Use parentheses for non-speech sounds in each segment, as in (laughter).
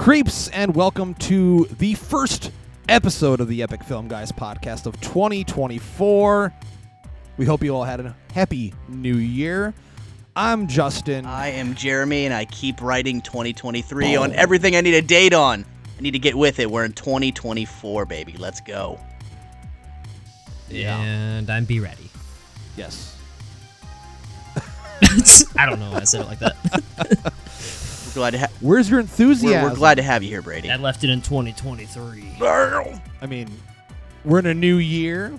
What's up, creeps, and welcome to the first episode of the Epic Film Guys podcast of 2024. We hope you all had a happy new year. I'm Justin. I am Jeremy, and I keep writing 2023 on everything I need a date on. I need to get with it. We're in 2024, baby. Let's go. Yeah. And I'm be ready. yes. (laughs) I don't know why I said it like that. (laughs) We're glad to ha- Where's your we're, enthusiasm? we're glad to have you here, Brady. I left it in 2023. I mean, we're in a new year.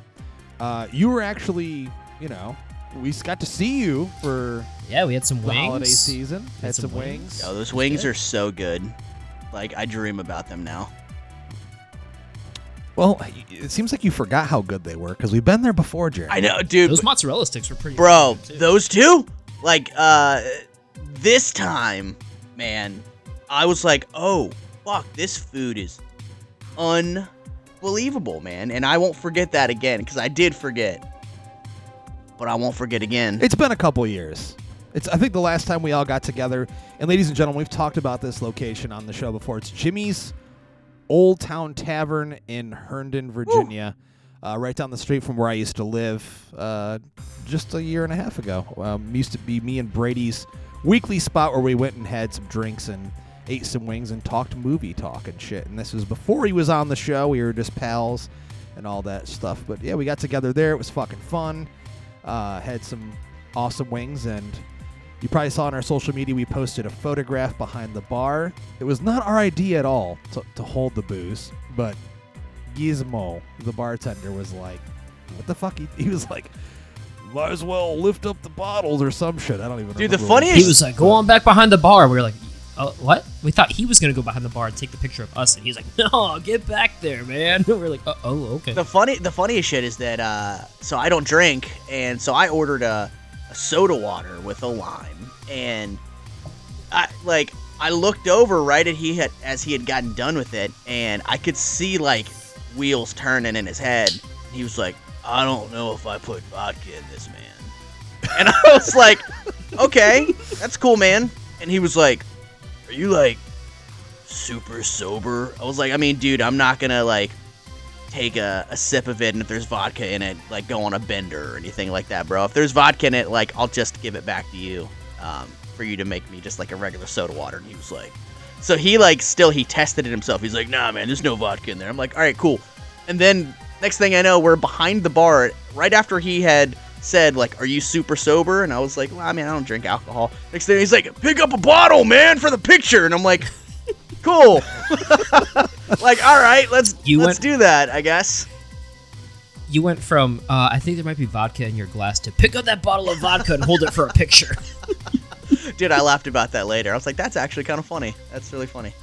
Uh, you were actually, you know, we got to see you for Yeah, we had some the wings. holiday season. Had, some, some wings. wings. Yo, those wings are so good. Like I dream about them now. Well, it seems like you forgot how good they were because we've been there before, Jerry. I know, dude. Those mozzarella sticks were pretty bro, good, too. those two? Like, uh, this time, man, I was like, oh, fuck, this food is unbelievable, man. And I won't forget that again because I did forget. But I won't forget again. It's been a couple years. It's I think the last time we all got together, and ladies and gentlemen, we've talked about this location on the show before. It's Jimmy's Old Town Tavern in Herndon, Virginia, uh, right down the street from where I used to live uh, just a year and a half ago. Um, used to be me and Brady's weekly spot where we went and had some drinks and ate some wings and talked movie talk and shit. And this was before he was on the show. We were just pals and all that stuff. But yeah, we got together there. It was fucking fun. Uh, had some awesome wings and you probably saw on our social media we posted a photograph behind the bar. It was not our idea at all to, to hold the booze, but Gizmo, the bartender, was like, "What the fuck?" He, he was like, "Might as well lift up the bottles or some shit." I don't even. Know. Dude, the remember what funniest- He was like, "Go on back behind the bar." We were like, "Oh, what?" We thought he was gonna go behind the bar and take the picture of us, and he's like, (laughs) "No, get back there, man." (laughs) we are like, oh, "Oh, okay." The funny, the funniest shit is that uh, so I don't drink, and so I ordered a, a soda water with a lime, and I like I looked over right at he had as he had gotten done with it, and I could see like wheels turning in his head. He was like, "I don't know if I put vodka in this, man," and I was like, "Okay, that's cool, man." And he was like, "Are you like super sober?" I was like, "I mean, dude, I'm not gonna like." take a, a sip of it and if there's vodka in it like go on a bender or anything like that bro if there's vodka in it like i'll just give it back to you um, for you to make me just like a regular soda water and he was like so he like still he tested it himself he's like nah man there's no vodka in there i'm like all right cool and then next thing i know we're behind the bar right after he had said like are you super sober and i was like well i mean i don't drink alcohol next thing he's like pick up a bottle man for the picture and i'm like (laughs) cool (laughs) like all right let's You let's went- do that i guess You went from uh, I think there might be vodka in your glass to pick up that bottle of vodka and hold it for a picture. (laughs) Dude, I laughed about that later. I was like, that's actually kind of funny. That's really funny.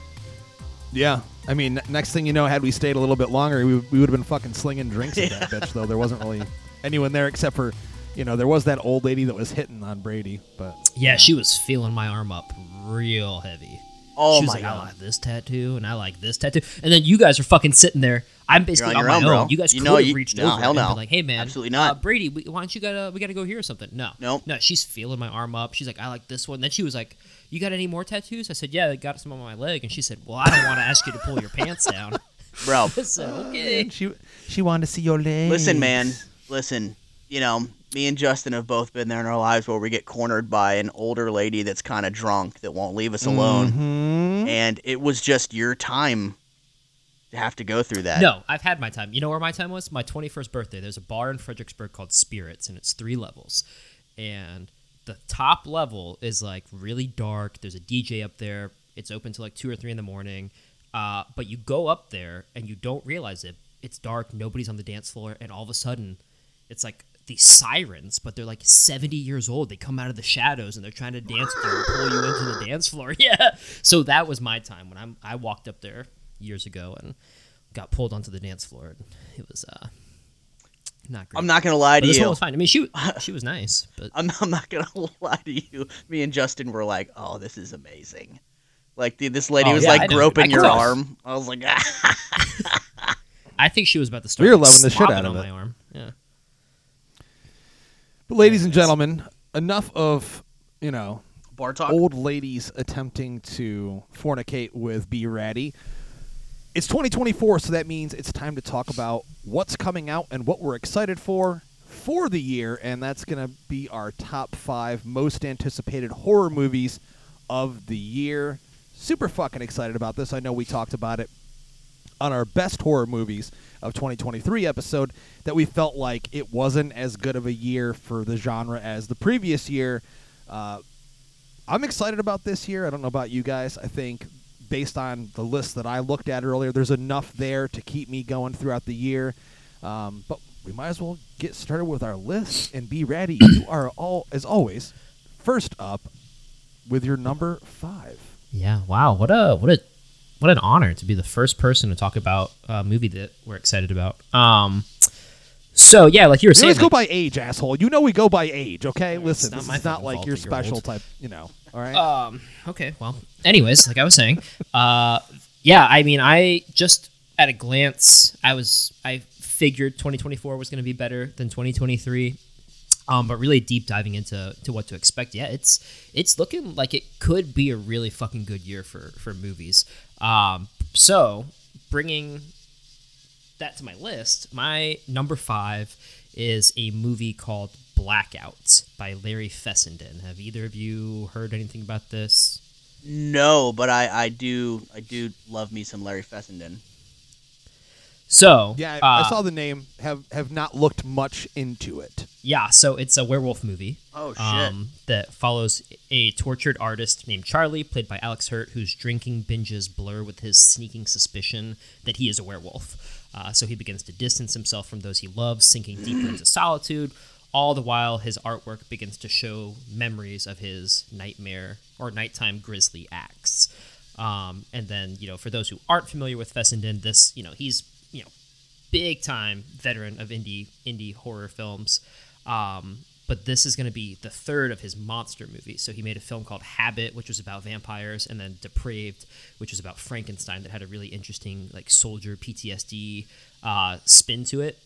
Yeah, I mean, next thing you know, had we stayed a little bit longer, we, we would have been fucking slinging drinks at that (laughs) bitch. Though there wasn't really anyone there except for, you know, there was that old lady that was hitting on Brady, but yeah, she was feeling my arm up real heavy. Oh she was my like, I like this tattoo and I like this tattoo. And then you guys are fucking sitting there. I'm basically on on, your my own, own. bro. You guys You could know, have you- reached no, over hell and no. been like, hey man, Absolutely not. Uh, Brady, we, why don't you gotta we gotta go here or something? No, Nope. no. She's feeling my arm up. She's like, I like this one. Then she was like, you got any more tattoos? I said, yeah, I got some on my leg. And she said, well, I don't want to ask you to pull your pants down. (laughs) Bro, (laughs) I said, okay. she she wanted to see your legs. listen, man. Listen, you know, me and Justin have both been there in our lives where we get cornered by an older lady that's kind of drunk that won't leave us alone. Mhm. And it was just your time to have to go through that. No, I've had my time. You know where my time was? My 21st birthday. There's a bar in Fredericksburg called Spirits, and it's three levels. And the top level is like really dark. There's a DJ up there. It's open till like two or three in the morning. Uh, but you go up there and you don't realize it. It's dark. Nobody's on the dance floor, and all of a sudden, it's like these sirens, but they're like 70 years old. They come out of the shadows and they're trying to dance and pull you into the dance floor. (laughs) Yeah. So that was my time when I'm I walked up there years ago and got pulled onto the dance floor. And it was uh not great. I'm not going to lie But to this one you. was fine. I mean, she (laughs) she was nice, but I'm, I'm not going (laughs) to lie to you. Me and Justin were like, oh, this is amazing. Like, the, this lady Oh, was yeah, like know. groping your arm. I was like, ah. (laughs) I think she was about to start. We were loving the shit out of it. my arm. Yeah. But ladies and gentlemen, enough of you know Bartok. old ladies attempting to fornicate with Brady. It's 2024, so that means it's time to talk about what's coming out and what we're excited for for the year, and that's going to be our top five most anticipated horror movies of the year. Super fucking excited about this. I know we talked about it on our best horror movies of 2023 episode that we felt like it wasn't as good of a year for the genre as the previous year. Uh, I'm excited about this year. I don't know about you guys. I think based on the list that I looked at earlier, there's enough there to keep me going throughout the year. Um, but we might as well get started with our list and be ready. you (coughs) are all, as always, first up with your number five. Yeah. Wow. What a what a what an honor to be the first person to talk about a movie that we're excited about. Um. So yeah, like you were We saying, go like- by age, asshole. You know we go by age, okay? Listen, not this is not like your special old. type, you know. All right. Um. Okay. Well. Anyways, like I was saying, uh, yeah. I mean, I just at a glance, I was I figured 2024 was going to be better than 2023. Um, but really deep diving into to what to expect, yeah, it's it's looking like it could be a really fucking good year for for movies. Um, so bringing that to my list, my number five is a movie called Blackout by Larry Fessenden. Have either of you heard anything about this? No, but I, I do I do love me some Larry Fessenden. So yeah, I, I uh, saw the name. Have have not looked much into it. Yeah, so it's a werewolf movie. Oh, shit. Um, that follows a tortured artist named Charlie, played by Alex Hurt, whose drinking binges blur with his sneaking suspicion that he is a werewolf. Uh, so he begins to distance himself from those he loves, sinking deeper into solitude. All the while, his artwork begins to show memories of his nightmare or nighttime grisly acts. Um, and then, you know, for those who aren't familiar with Fessenden, this, you know, he's, you know, big time veteran of indie indie horror films. Um, but this is going to be the third of his monster movies. So he made a film called Habit, which was about vampires, and then Depraved, which was about Frankenstein, that had a really interesting like soldier PTSD uh, spin to it.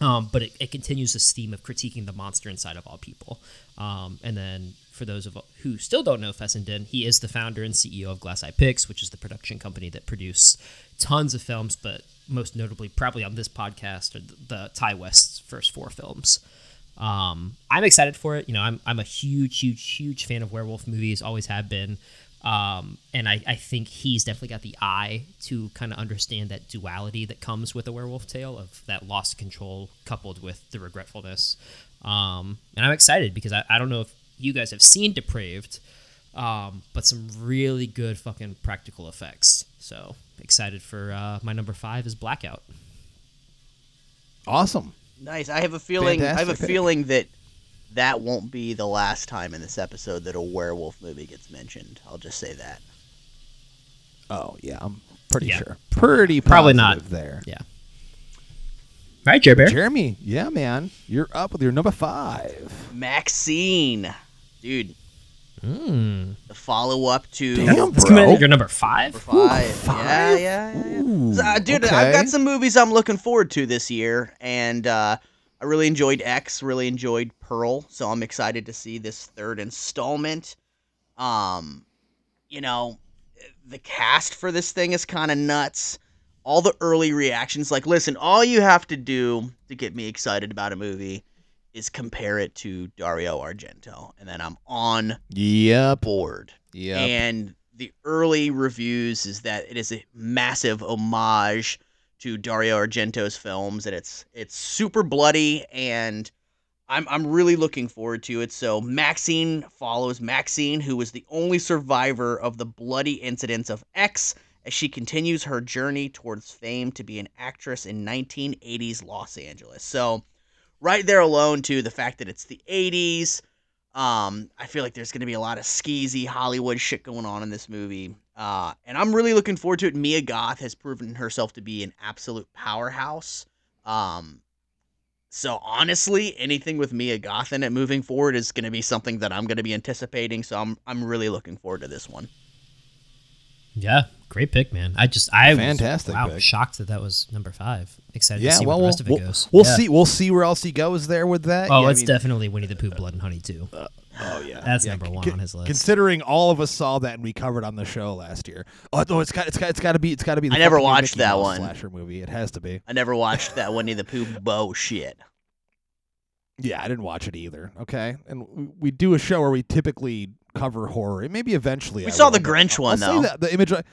Um, but it, it continues this theme of critiquing the monster inside of all people. Um, and then for those of who still don't know Fessenden, he is the founder and CEO of Glass Eye Pix, which is the production company that produced tons of films, but most notably, probably on this podcast, are the, the Ti West's first four films. Um, I'm excited for it. You know, I'm, I'm a huge, huge, huge fan of werewolf movies, always have been. Um, and I, I think he's definitely got the eye to kind of understand that duality that comes with a werewolf tale of that loss of control coupled with the regretfulness. Um, and I'm excited because I, I don't know if you guys have seen Depraved, um, but some really good fucking practical effects. So excited for uh, my number five is Blackout. Awesome. Nice. I have a feeling. I have a feeling that that won't be the last time in this episode that a werewolf movie gets mentioned. I'll just say that. Oh yeah, I'm pretty Yeah. sure. Pretty Probably not. there. Yeah. All right, Jer Bear. Jeremy, yeah, man, you're up with your number five. Maxine, dude, Mm. the follow-up to Damn, bro. coming in your number five. number five. five? Yeah, yeah, yeah. yeah. Ooh, So, uh, dude, okay. I've got some movies I'm looking forward to this year, and uh, I really enjoyed X, really enjoyed Pearl, so I'm excited to see this third installment. Um, you know, the cast for this thing is kind of nuts. All the early reactions, like, listen, all you have to do to get me excited about a movie is compare it to Dario Argento, and then I'm on Yep. board. Yeah, And the early reviews is that it is a massive homage to Dario Argento's films, and it's it's super bloody, and I'm I'm really looking forward to it. So Maxine follows Maxine, who was the only survivor of the bloody incidents of X, as she continues her journey towards fame to be an actress in 1980s Los Angeles. So right there alone, too, the fact that it's the 80s. Um, I feel like there's going to be a lot of skeezy Hollywood shit going on in this movie. Uh, and I'm really looking forward to it. Mia Goth has proven herself to be an absolute powerhouse. Um, so honestly, anything with Mia Goth in it moving forward is going to be something that I'm going to be anticipating. So I'm I'm really looking forward to this one. Yeah, great pick, man. I just I Fantastic was, wow pick. shocked that that was number five. Excited to Yeah. see Well, where the we'll, of it we'll, goes. we'll Yeah. see. We'll see where else he goes there with that. Oh, Yeah, I it's mean, definitely Winnie the Pooh, Blood and Honey too. Oh yeah, That's Yeah, number one con- on his list. Considering all of us saw that and we covered on the show last year. Oh no, it's got it's got it's got to be it's got to be. The I never watched Mickey that Mouse one. slasher movie. It has to be. I never watched that Winnie the Pooh bow shit. Yeah, I didn't watch it either. Okay, and we, we do a show where we typically cover horror. And maybe eventually We I saw will, the but Grinch I'll one, say though. that- the image I-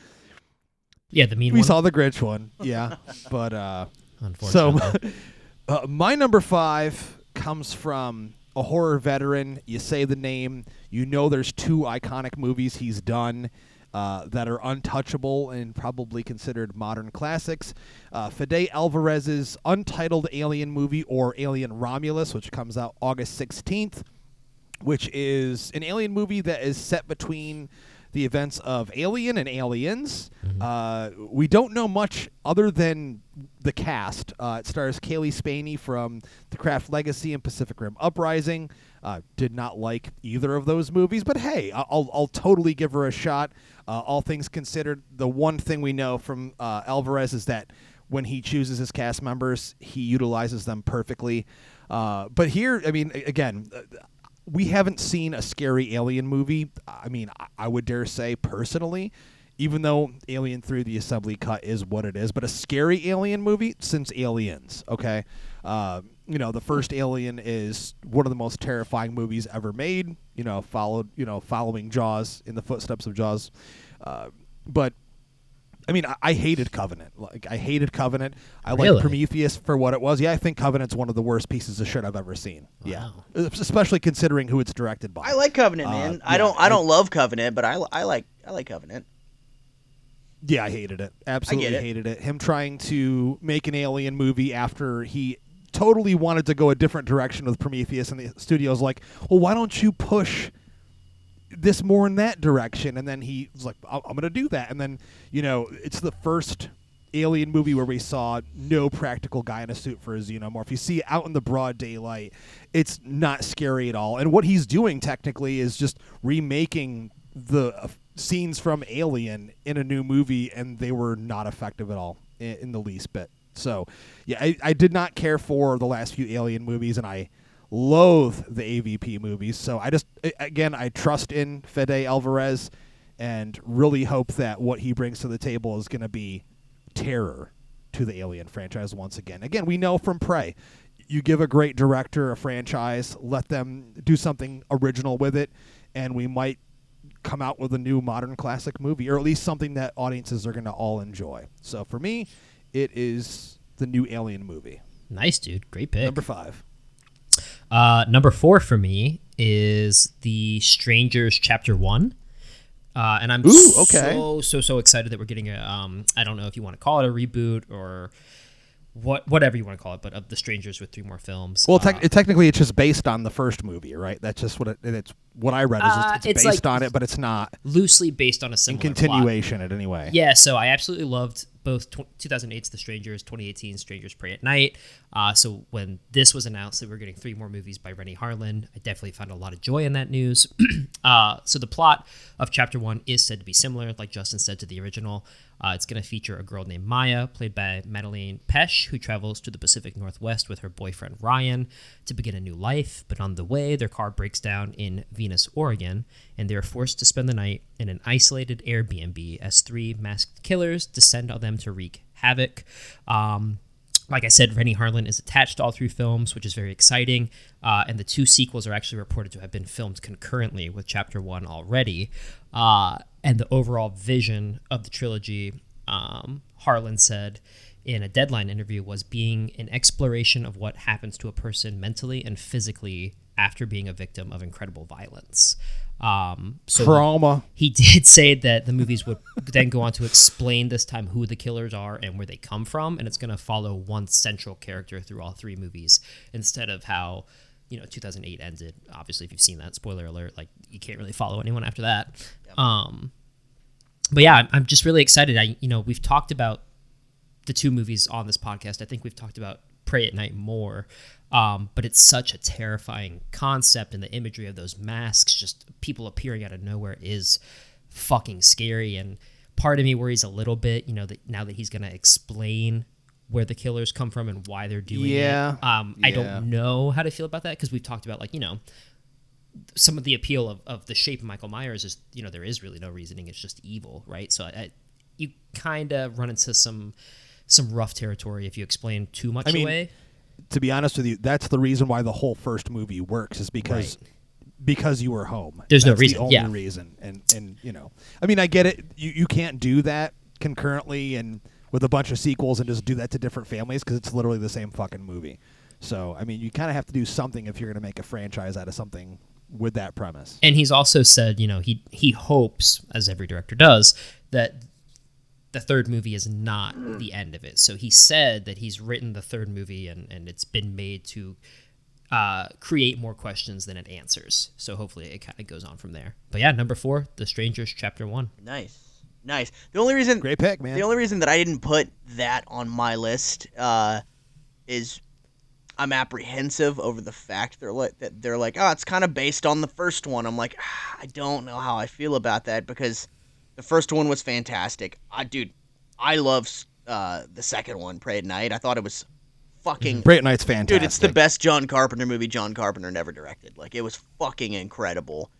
Yeah, the mean one we one. saw the Grinch one. Yeah, (laughs) but uh, so Unfortunately. (laughs) uh, my number five comes from a horror veteran. You say the name, you know there's two iconic movies he's done uh, that are untouchable and probably considered modern classics. Uh, Fede Alvarez's untitled Alien movie or Alien Romulus, which comes out August 16th, which is an alien movie that is set between the events of Alien and Aliens. Uh, we don't know much other than the cast. Uh, it stars Cailee Spaeny from The Craft Legacy and Pacific Rim Uprising. Uh, did not like either of those movies, but hey, I'll, I'll totally give her a shot. Uh, all things considered, the one thing we know from uh, Alvarez is that when he chooses his cast members, he utilizes them perfectly. Uh, but here, I mean, again, uh, we haven't seen a scary alien movie. I mean, I- would dare say personally, even though Alien 3 the assembly cut is what it is, but a scary alien movie since Aliens, okay? Uh, you know, the first Alien is one of the most terrifying movies ever made, you know, followed, you know, following Jaws in the footsteps of Jaws. Uh, but I mean, I, I hated Covenant. Like, I hated Covenant. I Really? like Prometheus for what it was. Yeah, I think Covenant's one of the worst pieces of shit I've ever seen. Yeah, especially considering who it's directed by. I like Covenant, Uh, man. yeah, I don't. I I- don't love Covenant, but I, I like. I like Covenant. Yeah, I hated it. Absolutely it. hated it. Him trying to make an alien movie after he totally wanted to go a different direction with Prometheus, and the studio's like, "Well, why don't you push this more in that direction?" And then he was like, "I'm going to do that." And then you know, it's the first alien movie where we saw no practical guy in a suit for a xenomorph. You see out in the broad daylight. It's not scary at all. And what he's doing technically is just remaking the uh, scenes from Alien in a new movie, and they were not effective at all in, in the least bit. So, yeah, I, I did not care for the last few Alien movies, and I loathe the AVP movies. So I just, again, I trust in Fede Alvarez and really hope that what he brings to the table is going to be terror to the Alien franchise once again. Again, we know from Prey, you give a great director a franchise, let them do something original with it, and we might come out with a new modern classic movie, or at least something that audiences are going to all enjoy. So for me, it is the new Alien movie. nice, dude. Great pick. Number five. Uh, number four for me is The Strangers Chapter One. Uh, and I'm Ooh, okay. so so so excited that we're getting a um I don't know if you want to call it a reboot or what whatever you want to call it, but of the Strangers with three more films. Well, Uh, technically, it's just based on the first movie, right? That's just what it, it's what I read. Is just, Uh, it's, it's based like- on it, but it's not loosely based on a similar plot. continuation in any way. Yeah, so I absolutely loved both tw 2008's The Strangers, 2018 Strangers Prey at Night. Uh, so when this was announced that we are getting three more movies by Renny Harlin, I definitely found a lot of joy in that news. (clears throat) uh, so the plot of Chapter One is said to be similar, like Justin said, to the original. Uh, it's going to feature a girl named Maya, played by Madelaine Petsch, who travels to the Pacific Northwest with her boyfriend Ryan to begin a new life. But on the way, their car breaks down in Venus, Oregon, and they are forced to spend the night in an isolated Airbnb as three masked killers descend on them to wreak havoc. Um, like I said, Renny Harlin is attached to all three films, which is very exciting. Uh, and the two sequels are actually reported to have been filmed concurrently with Chapter One already. Uh, and the overall vision of the trilogy, um, Harlin said in a Deadline interview, was being an exploration of what happens to a person mentally and physically after being a victim of incredible violence. Um, so Trauma. he did (laughs) say that the movies would then go on to explain this time who the killers are and where they come from, and it's going to follow one central character through all three movies instead of how you know 2008 ended. Obviously, if you've seen that, spoiler alert, like you can't really follow anyone after that. Um, but yeah, I'm, I'm just really excited. I you know we've talked about the two movies on this podcast. I think we've talked about Prey at Night more. Um, but it's such a terrifying concept, and the imagery of those masks, just people appearing out of nowhere, is fucking scary. And part of me worries a little bit, you know, that now that he's gonna explain where the killers come from and why they're doing Yeah, it. Um, I don't know how to feel about that because we've talked about like you know some of the appeal of, of the shape of Michael Myers is you know there is really no reasoning; it's just evil, right? So I, I, you kind of run into some some rough territory if you explain too much I mean, away. To be honest with you, that's the reason why the whole first movie works is because because you were home. There's no reason, The only yeah. reason, and and you know, I mean, I get it. You you can't do that concurrently and with a bunch of sequels and just do that to different families because it's literally the same fucking movie. So I mean, you kind of have to do something if you're going to make a franchise out of something with that premise. and he's also said, you know, he he hopes, as every director does, that the third movie is not the end of it. So he said that he's written the third movie and and it's been made to uh, create more questions than it answers. So hopefully it kind of goes on from there. But yeah, number four, The Strangers, Chapter One. Nice, nice. The only reason Great pick, man. The only reason that I didn't put that on my list uh, is I'm apprehensive over the fact they're like that they're like, oh, it's kind of based on the first one. I'm like, ah, I don't know how I feel about that because the first one was fantastic. I dude, I love uh, the second one, Prey at Night. I thought it was fucking Great Night's fantastic. Dude, it's the best John Carpenter movie John Carpenter never directed. Like it was fucking incredible.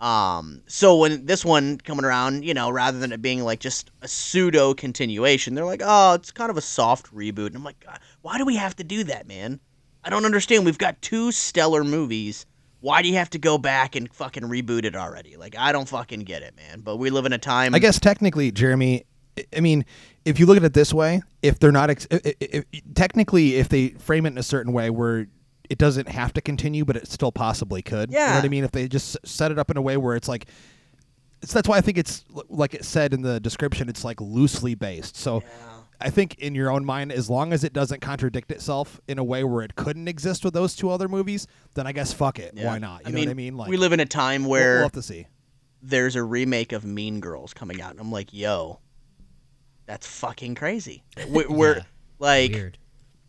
Um, so when this one coming around, you know, rather than it being like just a pseudo continuation, they're like, oh, it's kind of a soft reboot. And I'm like, God, why do we have to do that, man? I don't understand. We've got two stellar movies. Why do you have to go back and fucking reboot it already? Like, I don't fucking get it, man. But we live in a time. I guess technically, Jeremy. I- mean, if you look at it this way, if they're not ex- i- i- i- technically, if they frame it in a certain way where it doesn't have to continue, but it still possibly could. you know Yeah. what I mean. If they just set it up in a way where it's like, it's, that's why I think it's like it said in the description. It's like loosely based. So. I think in your own mind, as long as it doesn't contradict itself in a way where it couldn't exist with those two other movies, then I guess fuck it. Yeah. Why not? You know what I mean? Like we live in a time we'll- where we'll have to see. there's a remake of Mean Girls coming out, and I'm like, yo, that's fucking crazy. (laughs) We're, we're Yeah. like, Weird.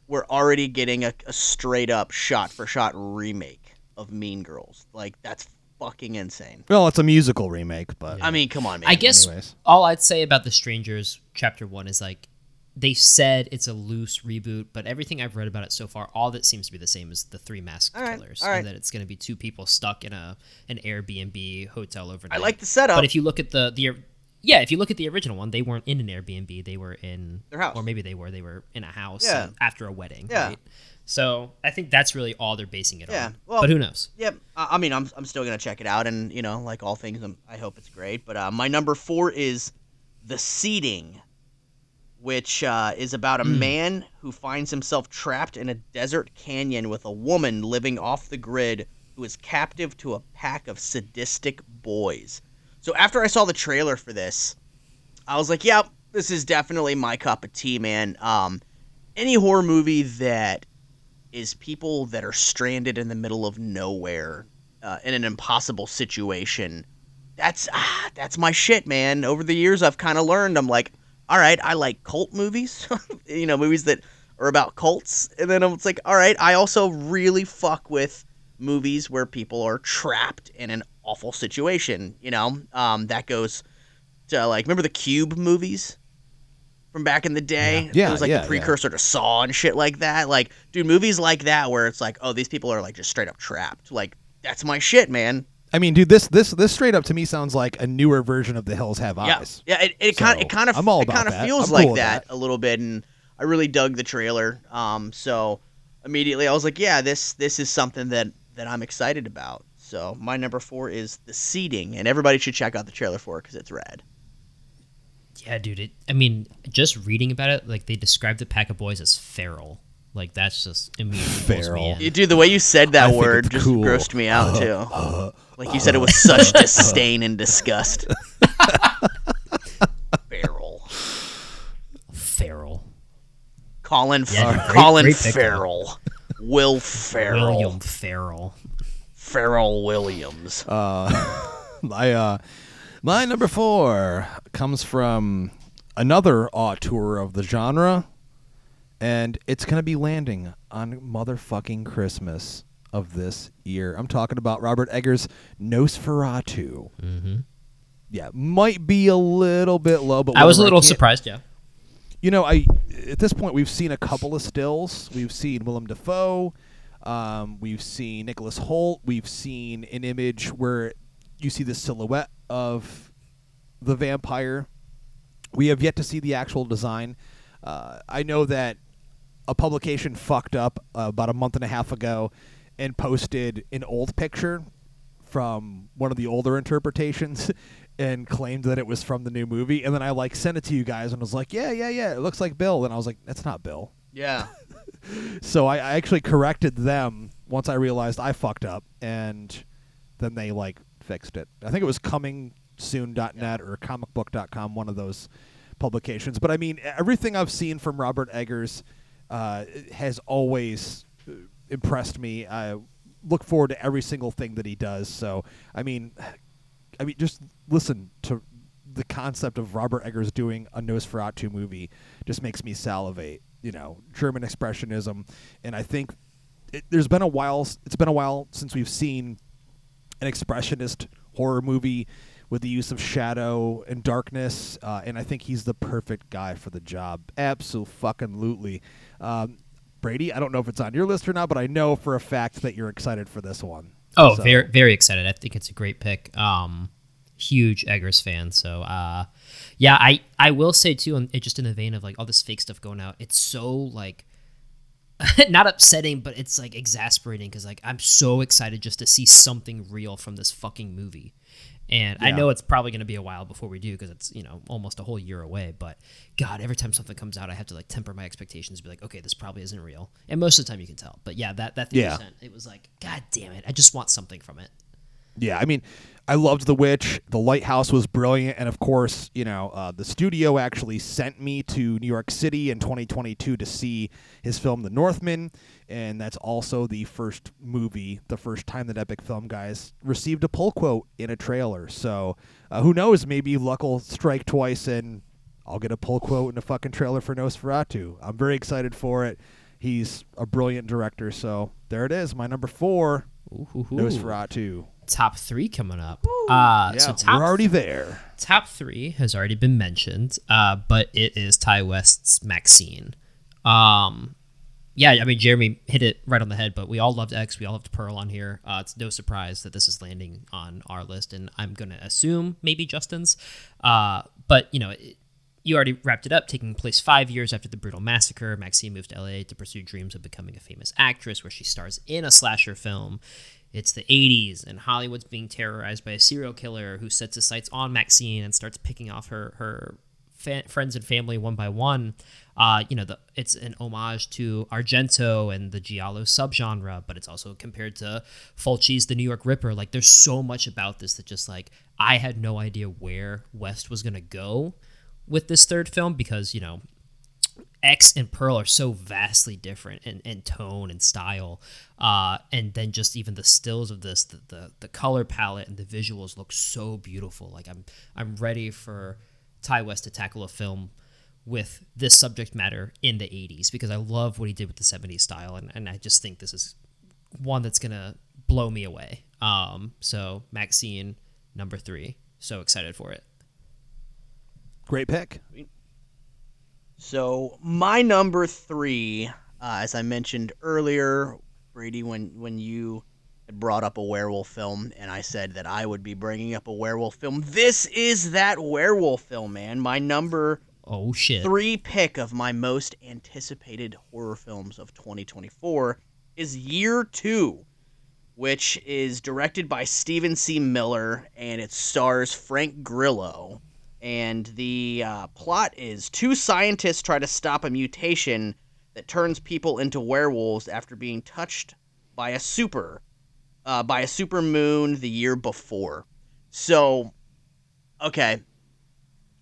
we're already getting a, a straight up shot for shot remake of Mean Girls. Like, that's fucking insane. Well, it's a musical remake, but I mean, come on, man. I guess anyways. all I'd say about The Strangers Chapter One is like they said it's a loose reboot, but everything I've read about it so far, all that seems to be the same as the Three Masked All right, Killers, all right. and that it's going to be two people stuck in a an Airbnb hotel overnight. I like the setup. But if you look at the the yeah, if you look at the original one, they weren't in an Airbnb; they were in Their house. or maybe they were. They were in a house Yeah. uh, after a wedding. Yeah. Right? So I think that's really all they're basing it Yeah, on. well- but who knows? Yep. I, I mean, I'm, I'm still gonna check it out, and you know, like all things, I'm, I hope it's great. But uh, my number four is the seeding, which uh, is about a man who finds himself trapped in a desert canyon with a woman living off the grid who is captive to a pack of sadistic boys. So after I saw the trailer for this, I was like, "Yep, this is definitely my cup of tea, man." Um, any horror movie that is people that are stranded in the middle of nowhere uh, in an impossible situation. That's ah, that's my shit, man. Over the years, I've kind of learned. I'm like, all right, I like cult movies, (laughs) you know, movies that are about cults, and then it's like, all right, I also really fuck with movies where people are trapped in an awful situation. You know, um, that goes to like, remember the Cube movies? From back in the day, Yeah. yeah it was like Yeah, the yeah. precursor to Saw and shit like that. Like, dude, movies like that where it's like, oh, these people are like just straight up trapped. Like, that's my shit, man. I mean, dude, this this this straight up to me sounds like a newer version of The Hills Have Eyes. yeah. It, it kind it kind of I'm all it kind of that. feels I'm like cool that, that. a little bit, and I really dug the trailer. Um, so immediately I was like, yeah, this this is something that that I'm excited about. So my number four is the seeding, and everybody should check out the trailer for it because it's rad. Yeah, dude. It, I mean, just reading about it, like they described the pack of boys as feral. Like that's just immediately pulls me in. You- Dude, the way you said that I word just cool. grossed me out too. like you said it with such (laughs) disdain and disgust. (laughs) Feral. Feral. Colin, Yeah, dude, great- Colin great. Farrell. Will Farrell. William Farrell. Pharrell Williams. Uh, (laughs) I uh, my number four comes from another auteur of the genre, and it's gonna be landing on motherfucking Christmas of this year. I'm talking about Robert Eggers' Nosferatu. Mm-hmm. Yeah, might be a little bit low, but I was a little surprised. Yeah. You know, I at this point we've seen a couple of stills. We've seen Willem Dafoe. Um, we've seen Nicholas Hoult. We've seen an image where you see the silhouette of the vampire. We have yet to see the actual design. Uh, I know that a publication fucked up uh, about a month and a half ago and posted an old picture from one of the older interpretations (laughs) and claimed that it was from the new movie and then I like sent it to you guys and was like, "Yeah, yeah, yeah, it looks like Bill." And I was like, "That's not Bill." Yeah. (laughs) So I, I actually corrected them once I realized I fucked up and then they like fixed it. I think it was comingsoon.net or comicbook.com one of those publications. But I mean, everything I've seen from Robert Eggers uh, has always uh, impressed me. I look forward to every single thing that he does. So, I mean, I mean, just listen to the concept of Robert Eggers doing a Nosferatu movie just makes me salivate. You know, German expressionism, and I think it, there's been a while. It's been a while since we've seen an expressionist horror movie with the use of shadow and darkness, uh, and I think he's the perfect guy for the job. Absolutely. Um, Brady, I don't know if it's on your list or not, but I know for a fact that you're excited for this one. Oh, So- very very excited. I think it's a great pick. Um, huge Eggers fan. So, uh, yeah, I I will say too, and it just in the vein of like all this fake stuff going out. It's so like (laughs) not upsetting, but it's like exasperating because like I'm so excited just to see something real from this fucking movie. And I know it's probably going to be a while before we do because it's you know almost a whole year away. But God, every time something comes out, I have to like temper my expectations. Be like, okay, this probably isn't real. And most of the time, you can tell. But yeah, that that Yeah. 3%, it was like, God damn it, I just want something from it. Yeah, I mean, I loved The Witch. The Lighthouse was brilliant, and of course, you know, uh, the studio actually sent me to New York City in 2022 to see his film The Northman, and that's also the first movie, the first time that Epic Film guys received a pull quote in a trailer. So, uh, who knows? Maybe luck will strike twice, and I'll get a pull quote in a fucking trailer for Nosferatu. I'm very excited for it. He's a brilliant director, so there it is, my number four, Ooh, hoo, hoo. Nosferatu. Top three coming up. Uh, Yeah, so top we're already there. top three has already been mentioned, uh, but it is Ti West's Maxine. Um, yeah, I mean Jeremy hit it right on the head. But we all loved X, we all loved Pearl on here. Uh, it's no surprise that this is landing on our list, and I'm gonna assume maybe Justin's. Uh, but you know. It, you already wrapped it up, taking place five years after the brutal massacre. Maxine moves to LA to pursue dreams of becoming a famous actress, where she stars in a slasher film. It's the 80s, and Hollywood's being terrorized by a serial killer who sets his sights on Maxine and starts picking off her her fa- friends and family one by one. Uh, you know, the, it's an homage to Argento and the giallo subgenre, but it's also compared to Fulci's The New York Ripper. Like, there's so much about this that just like I had no idea where West was gonna go with this third film because you know X and Pearl are so vastly different in, in tone and style. Uh, and then just even the stills of this, the, the the color palette and the visuals look so beautiful. Like I'm I'm ready for Ti West to tackle a film with this subject matter in the 80s because I love what he did with the 70s style and, and I just think this is one that's gonna blow me away. Um, so Maxine number three, so excited for it. Great pick. So my number three, uh, as I mentioned earlier, Brady, when when you had brought up a werewolf film, and I said that I would be bringing up a werewolf film. This is that werewolf film, man. My number Oh shit! three pick of my most anticipated horror films of 2024 is Year Two, which is directed by Steven C. Miller and it stars Frank Grillo. And the uh, plot is two scientists try to stop a mutation that turns people into werewolves after being touched by a super, uh, by a super moon the year before. So, okay,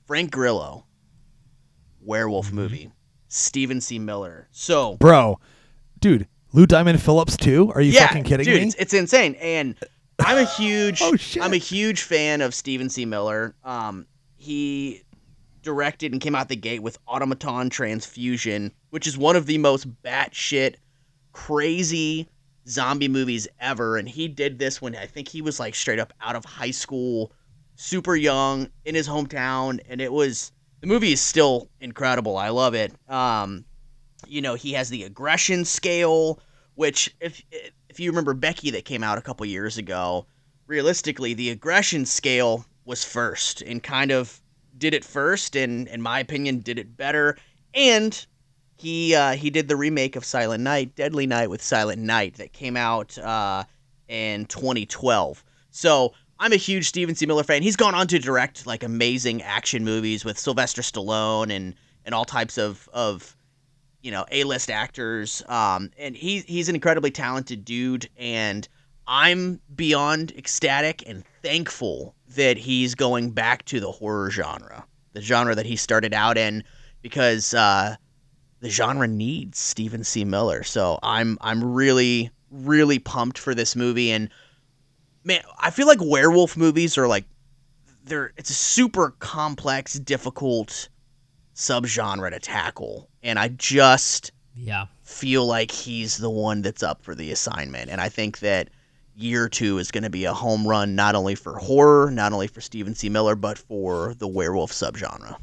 Frank Grillo, werewolf movie, Steven C. Miller. So, Bro, dude, Lou Diamond Phillips too? Are you yeah, fucking kidding dude, me? It's, it's insane. And I'm a (laughs) huge Oh. I'm a huge fan of Steven C. Miller. Um, he directed and came out the gate with Automaton Transfusion, which is one of the most batshit crazy zombie movies ever. And he did this when I think he was like straight up out of high school, super young in his hometown, and it was the movie is still incredible. I love it. Um, you know, he has the aggression scale which if if you remember Becky that came out a couple years ago, realistically the aggression scale was first and kind of did it first and in my opinion did it better and he uh, he did the remake of Silent Night, Deadly Night with Silent Night that came out uh, in 2012. So I'm a huge Steven C. Miller fan. He's gone on to direct like amazing action movies with Sylvester Stallone and and all types of of you know A-list actors. Um, and he he's an incredibly talented dude, and I'm beyond ecstatic and thankful that he's going back to the horror genre, the genre that he started out in, because uh, the genre needs Steven C. Miller. So I'm I'm really really pumped for this movie and man, I feel like werewolf movies are like they're it's a super complex, difficult subgenre to tackle. And I just Yeah. feel like he's the one that's up for the assignment. And I think that year two is going to be a home run, not only for horror, not only for Steven C. Miller, but for the werewolf subgenre.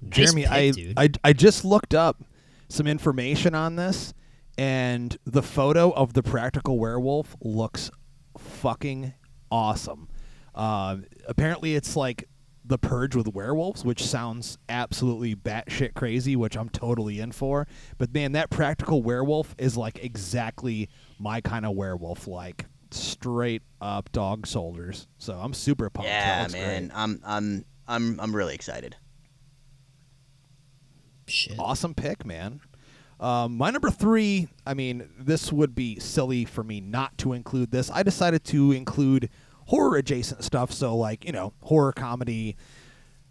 Nice Jeremy, pick, I. I I just looked up some information on this, and the photo of the practical werewolf looks fucking awesome. Uh, apparently, it's like the purge with werewolves, which sounds absolutely batshit crazy, which I'm totally in for. But man, that practical werewolf is like exactly my kind of werewolf, like straight up dog soldiers. So I'm super pumped. Yeah, man, great. I'm I'm I'm I'm really excited. Shit. awesome pick, man. Um, my number three, I mean, this would be silly for me not to include this. I decided to include horror adjacent stuff, so like, you know, horror comedy.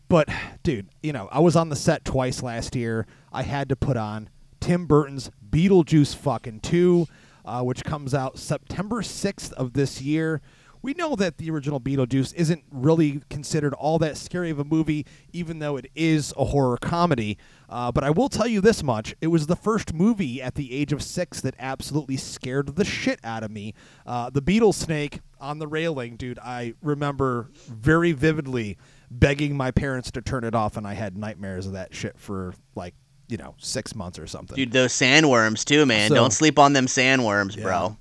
But, dude, you know, I was on the set twice last year. I had to put on Tim Burton's Beetlejuice fucking 2, uh, which comes out September 6th of this year. We know that the original Beetlejuice isn't really considered all that scary of a movie, even though it is a horror comedy. Uh, but I will tell you this much it was the first movie at the age of six that absolutely scared the shit out of me. Uh, the Beetle snake on the railing, dude, I remember very vividly begging my parents to turn it off, and I had nightmares of that shit for like, you know, six months or something. Dude, those sandworms too, man. So- Don't sleep on them sandworms, Yeah. bro.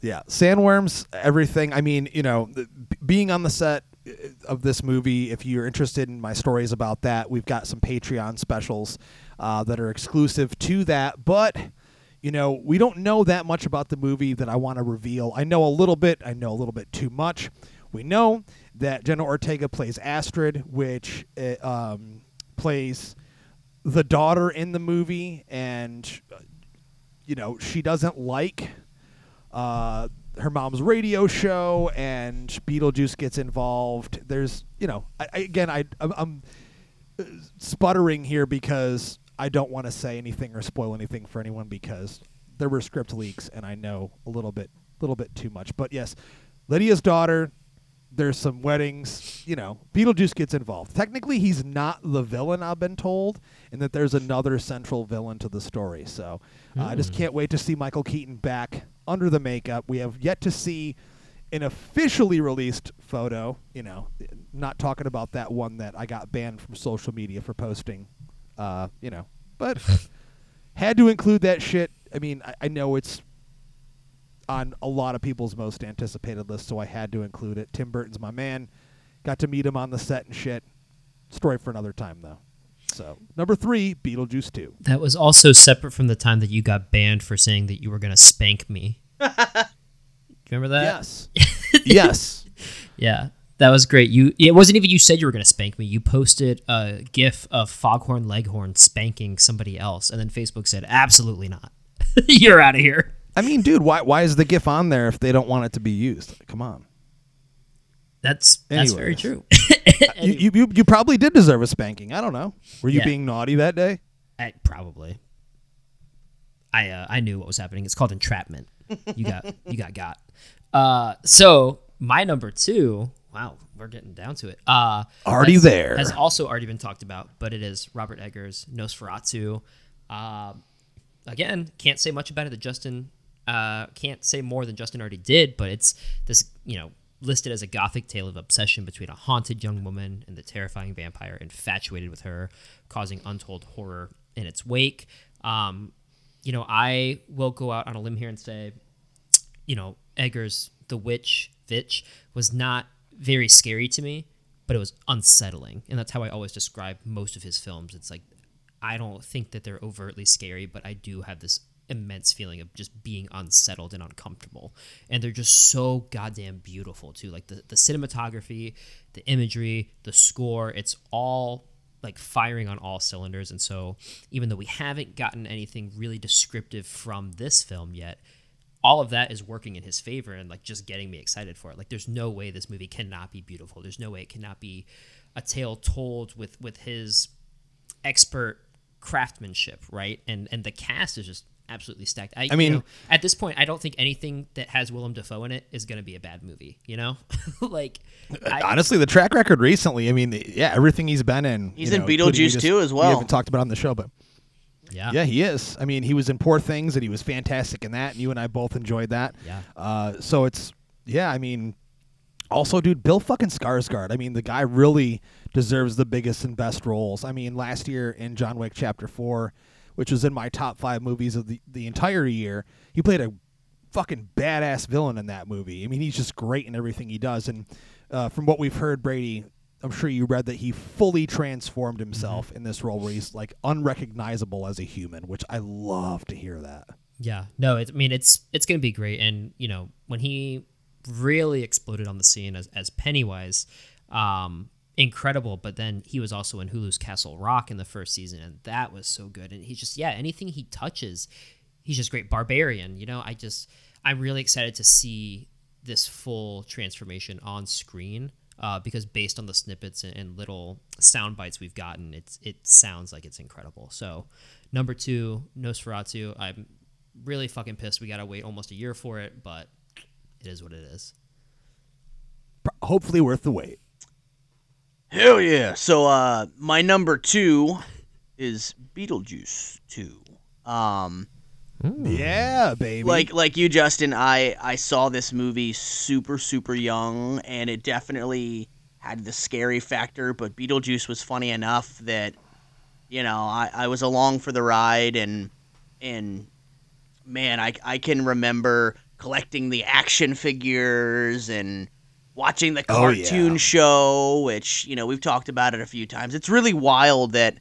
Yeah, sandworms, everything. I mean, you know, being on the set uh, of this movie, if you're interested in my stories about that, we've got some Patreon specials uh, that are exclusive to that. But, you know, we don't know that much about the movie that I want to reveal. I know a little bit, I know a little bit too much. We know that Jenna Ortega plays Astrid, which uh, um, plays the daughter in the movie, and, you know, she doesn't like uh, her mom's radio show, and Beetlejuice gets involved. There's, you know, I, I, again, I, I'm, sputtering here because I don't want to say anything or spoil anything for anyone because there were script leaks, and I know a little bit, little bit too much. But yes, Lydia's daughter. There's some weddings, you know. Beetlejuice gets involved. Technically, he's not the villain, I've been told, and that there's another central villain to the story. So uh, I just can't wait to see Michael Keaton back under the makeup. We have yet to see an officially released photo. You know, not talking about that one that I got banned from social media for posting. Uh, you know, but (laughs) had to include that shit. I mean, I, I know it's on a lot of people's most anticipated list, so I had to include it. Tim Burton's my man. Got to meet him on the set and shit. Story for another time, though. So number three, Beetlejuice two. That was also separate from the time that you got banned for saying that you were going to spank me. Do (laughs) you remember that? Yes, (laughs) yes. Yeah. That was great. You it wasn't even you said you were going to spank me. You posted a gif of Foghorn Leghorn spanking somebody else and then Facebook said absolutely not. (laughs) You're out of here. I mean, dude, why why is the GIF on there if they don't want it to be used? Come on. That's that's very true. (laughs) You, you you you probably did deserve a spanking. I don't know. Were you Yeah. being naughty that day? I, probably. I uh, I knew what was happening. It's called entrapment. You got (laughs) you got got. Uh, so my number two. Wow, we're getting down to it. Uh, Already has- there. has also already been talked about, but it is Robert Eggers' Nosferatu. Uh, again, can't say much about it. That Justin uh, can't say more than Justin already did, but it's this you know listed as a gothic tale of obsession between a haunted young woman and the terrifying vampire infatuated with her, causing untold horror in its wake. Um, you know, I will go out on a limb here and say, you know, Eggers, The Witch, Vitch was not very scary to me, but it was unsettling. And that's how I always describe most of his films. It's like, I don't think that they're overtly scary, but I do have this immense feeling of just being unsettled and uncomfortable. And they're just so goddamn beautiful, too. Like the, the cinematography, the imagery, the score, it's all like firing on all cylinders. And so, even though we haven't gotten anything really descriptive from this film yet, all of that is working in his favor and like just getting me excited for it. Like, there's no way this movie cannot be beautiful. There's no way it cannot be a tale told with with his expert craftsmanship, right? And and the cast is just absolutely stacked. I, I mean- you know, at this point, I don't think anything that has Willem Dafoe in it is going to be a bad movie. You know, (laughs) like I, Honestly, the track record recently, I mean, yeah, everything he's been in. He's you in know, Beetlejuice just- too as well. We haven't talked about it on the show, but yeah, yeah, he is. I mean, he was in Poor Things, and he was fantastic in that. And you and I both enjoyed that. Yeah. Uh, so it's yeah. I mean, also, dude, Bill fucking Skarsgård. I mean, the guy really deserves the biggest and best roles. I mean, last year in John Wick Chapter Four, which was in my top five movies of the the entire year, he played a fucking badass villain in that movie. I mean, he's just great in everything he does. And uh, from what we've heard, Brady, I'm sure you read that he fully transformed himself in this role, where he's like unrecognizable as a human, which I love to hear that. Yeah, no, it, I mean it's it's gonna be great, and you know when he really exploded on the scene as as Pennywise, um, incredible. But then he was also in Hulu's Castle Rock in the first season, and that was so good. And he's just yeah, anything he touches, he's just great. Barbarian, you know, I just I'm really excited to see this full transformation on screen. Uh, because based on the snippets and, and little sound bites we've gotten, it's it sounds like it's incredible. So, number two, Nosferatu. I'm really fucking pissed. We gotta wait almost a year for it, but it is what it is. Hopefully, worth the wait. Hell yeah. So uh my number 2 is Beetlejuice 2. Um Yeah, baby. like like you Justin, I I saw this movie super super young and it definitely had the scary factor, but Beetlejuice was funny enough that you know, I I was along for the ride and and man, I I can remember collecting the action figures and watching the Oh, yeah. cartoon show, which, you know, we've talked about it a few times. It's really wild that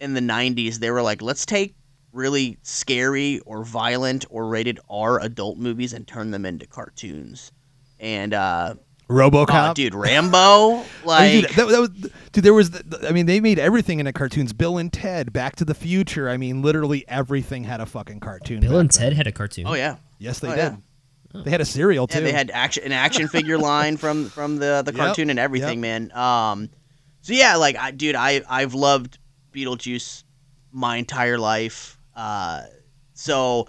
in the 90s they were like, let's take really scary or violent or rated R adult movies and turn them into cartoons. And uh RoboCop. (laughs) oh, dude, Rambo, I mean, like dude, that, that was, dude, there was, the, I mean, they made everything into cartoons. Bill and Ted, Back to the Future. I mean, literally everything had a fucking cartoon. Bill and then. Ted had a cartoon. Oh yeah. Yes, they Oh, did. yeah. They had a cereal too. Yeah, they had action an action figure line from from the the Yep, cartoon and everything, yep. man. Um, so yeah, like I, dude, I I've loved Beetlejuice my entire life. Uh, so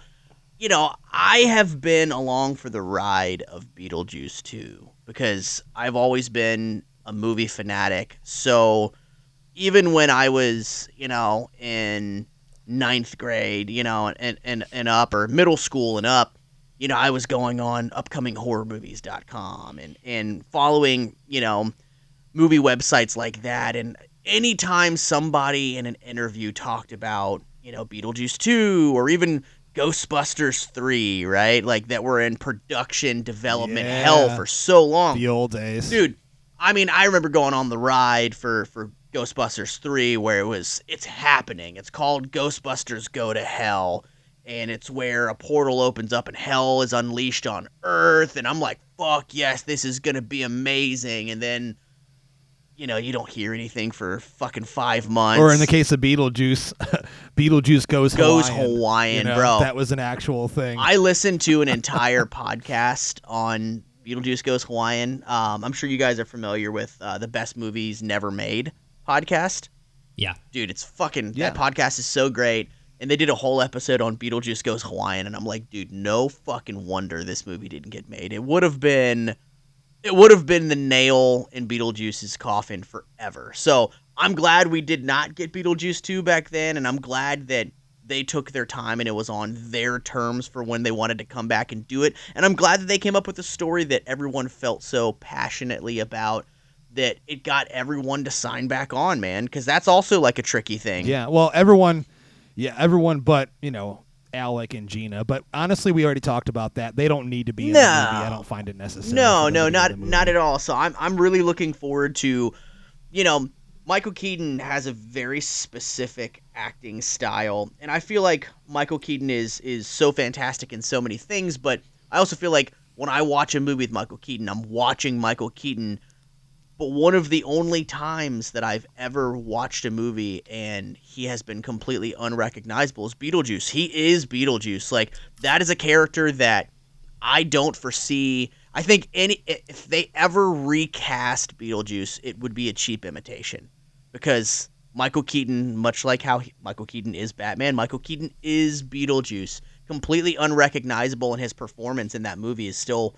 you know, I have been along for the ride of Beetlejuice too because I've always been a movie fanatic. So even when I was, you know, in ninth grade, you know, and, and, and up, or middle school and up, you know, I was going on upcominghorrormovies.com and, and following, you know, movie websites like that. And anytime somebody in an interview talked about, you know, Beetlejuice 2 or even Ghostbusters 3, right? Like that were in production development hell for so long the old days. dude i mean i remember going on the ride for for ghostbusters 3 where it was it's happening it's called ghostbusters go to hell and it's where a portal opens up and hell is unleashed on earth and i'm like fuck yes this is gonna be amazing and then you know you don't hear anything for fucking five months Or in the case of Beetlejuice, (laughs) Beetlejuice goes goes Hawaiian. hawaiian You know, bro That was an actual thing. I listened to an entire (laughs) podcast on Beetlejuice Goes Hawaiian. Um, I'm sure you guys are familiar with uh, the Best Movies Never Made podcast. Yeah. Dude, it's fucking Yeah. that podcast is so great. And they did a whole episode on Beetlejuice Goes Hawaiian, and I'm like, dude, no fucking wonder this movie didn't get made. It would have been, it would have been the nail in Beetlejuice's coffin forever. So I'm glad we did not get Beetlejuice 2 back then, and I'm glad that they took their time and it was on their terms for when they wanted to come back and do it. And I'm glad that they came up with a story that everyone felt so passionately about that it got everyone to sign back on, man, because that's also like a tricky thing. yeah. Well, everyone, yeah, everyone, but you know, Alec and Gina. But honestly, we already talked about that. They don't need to be in No. the movie. I don't find it necessary. No, no, to be in not not at all. So I'm I'm really looking forward to, you know, Michael Keaton has a very specific acting style, and I feel like Michael Keaton is is so fantastic in so many things. But I also feel like when I watch a movie with Michael Keaton, I'm watching Michael Keaton. But one of the only times that I've ever watched a movie and he has been completely unrecognizable is Beetlejuice. He is Beetlejuice. Like that is a character that I don't foresee. I think any if they ever recast Beetlejuice, it would be a cheap imitation because Michael Keaton, much like how he- Michael Keaton is Batman, Michael Keaton is Beetlejuice. Completely unrecognizable, and his performance in that movie is still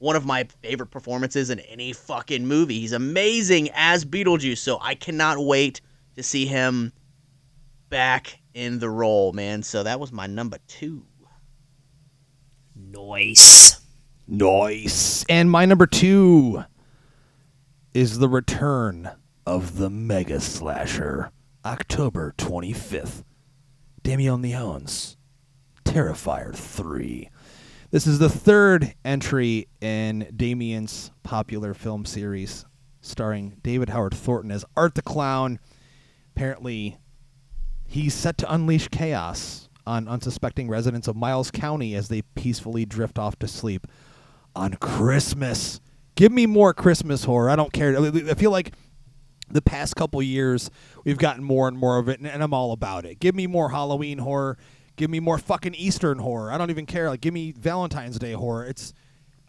one of my favorite performances in any fucking movie. He's amazing as Beetlejuice, so I cannot wait to see him back in the role, man. So that was my number two. Nice. Nice. And my number two is the return of the Mega Slasher, October 25th. Damien Leone's Terrifier 3. This is the third entry in Damien's popular film series, starring David Howard Thornton as Art the Clown. Apparently, he's set to unleash chaos on unsuspecting residents of Miles County as they peacefully drift off to sleep on Christmas. Give me more Christmas horror. I don't care. I feel like the past couple years we've gotten more and more of it, and, I'm all about it. Give me more Halloween horror. Give me more fucking Eastern horror. I don't even care. Like, give me Valentine's Day horror. It's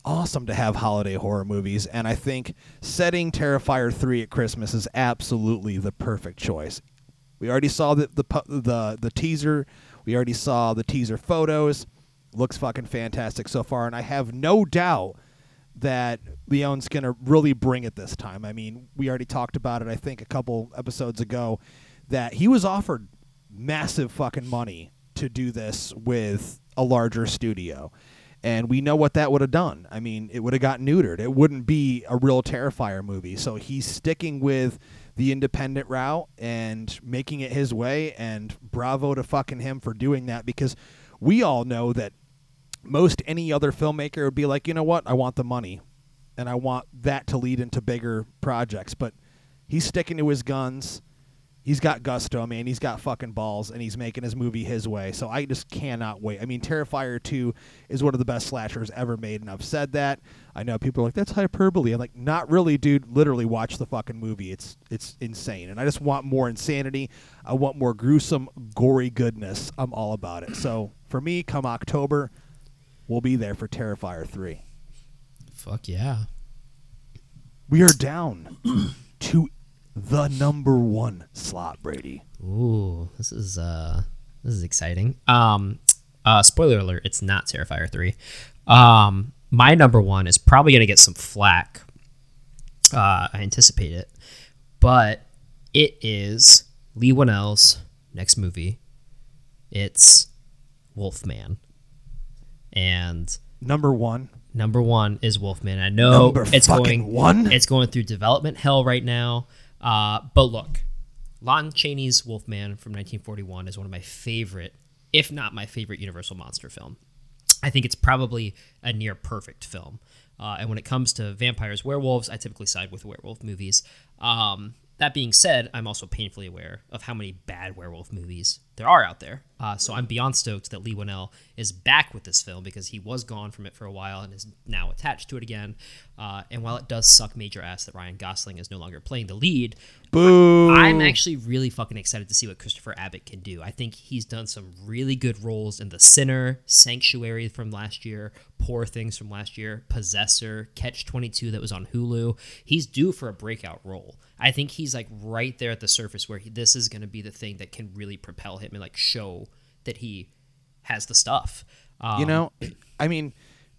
awesome to have holiday horror movies, and I think setting Terrifier three at Christmas is absolutely the perfect choice. We already saw the the the the teaser. We already saw the teaser photos. Looks fucking fantastic so far, and I have no doubt that Leone's gonna really bring it this time. I mean, we already talked about it. I think a couple episodes ago that he was offered massive fucking money to do this with a larger studio. And we know what that would have done. I mean, it would have got neutered. It wouldn't be a real Terrifier movie. So he's sticking with the independent route and making it his way. And bravo to fucking him for doing that because we all know that most any other filmmaker would be like, you know what? I want the money and I want that to lead into bigger projects. But he's sticking to his guns. He's got gusto, man. He's got fucking balls, and he's making his movie his way. So I just cannot wait. I mean, Terrifier 2 is one of the best slashers ever made, and I've said that. I know people are like, that's hyperbole. I'm like, not really, dude. Literally watch the fucking movie. It's it's insane. And I just want more insanity. I want more gruesome, gory goodness. I'm all about it. So for me, come October, we'll be there for Terrifier 3. Fuck yeah. We are down to the number one slot, Brady. Ooh, this is uh this is exciting. Um uh spoiler alert, it's not Terrifier 3. Um my number 1 is probably going to get some flack. Uh I anticipate it. But it is Leigh Whannell's next movie. It's Wolfman. And Number one. Number one is Wolfman. I know Number it's going one? It's going through development hell right now. Uh, but look, Lon Chaney's Wolfman from 1941 is one of my favorite, if not my favorite, Universal monster film. I think it's probably a near perfect film. Uh, and when it comes to vampires, werewolves, I typically side with werewolf movies. Um, that being said, I'm also painfully aware of how many bad werewolf movies there are out there. Uh, so I'm beyond stoked that Leigh Whannell is back with this film because he was gone from it for a while and is now attached to it again. Uh, and while it does suck major ass that Ryan Gosling is no longer playing the lead, Boo. I'm actually really fucking excited to see what Christopher Abbott can do. I think he's done some really good roles in The Sinner, Sanctuary from last year, Poor Things from last year, Possessor, Catch 22 that was on Hulu. He's due for a breakout role. I think he's like right there at the surface where he, this is going to be the thing that can really propel him and like show that he has the stuff. Um, you know, I mean,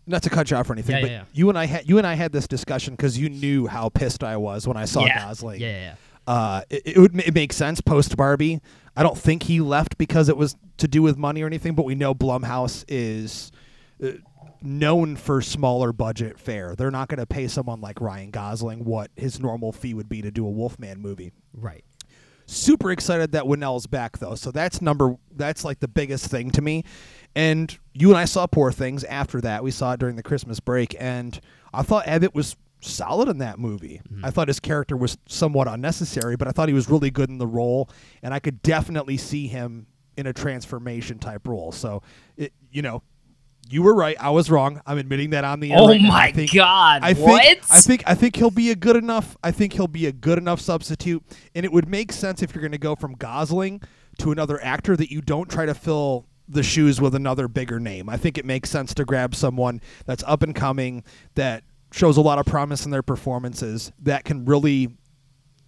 not to cut you off or anything, Yeah, but yeah, yeah. you and I had you and I had this discussion because you knew how pissed I was when I saw Gosling. Yeah. Uh, it, it would it make sense post Barbie. I don't think he left because it was to do with money or anything, but we know Blumhouse is uh, known for smaller budget fare. They're not going to pay someone like Ryan Gosling what his normal fee would be to do a Wolfman movie. Right. Super excited that Whannell's back though. So that's number that's like the biggest thing to me. And you and I saw Poor Things after that. We saw it during the Christmas break and I thought Abbott was solid in that movie. Mm-hmm. I thought his character was somewhat unnecessary, but I thought he was really good in the role and I could definitely see him in a transformation type role. So, it, you know, you were right. I was wrong. I'm admitting that on the air Oh right my I think, God, I think, what? I think I think he'll be a good enough. I think he'll be a good enough substitute, and it would make sense if you're going to go from Gosling to another actor that you don't try to fill the shoes with another bigger name. I think it makes sense to grab someone that's up and coming that shows a lot of promise in their performances that can really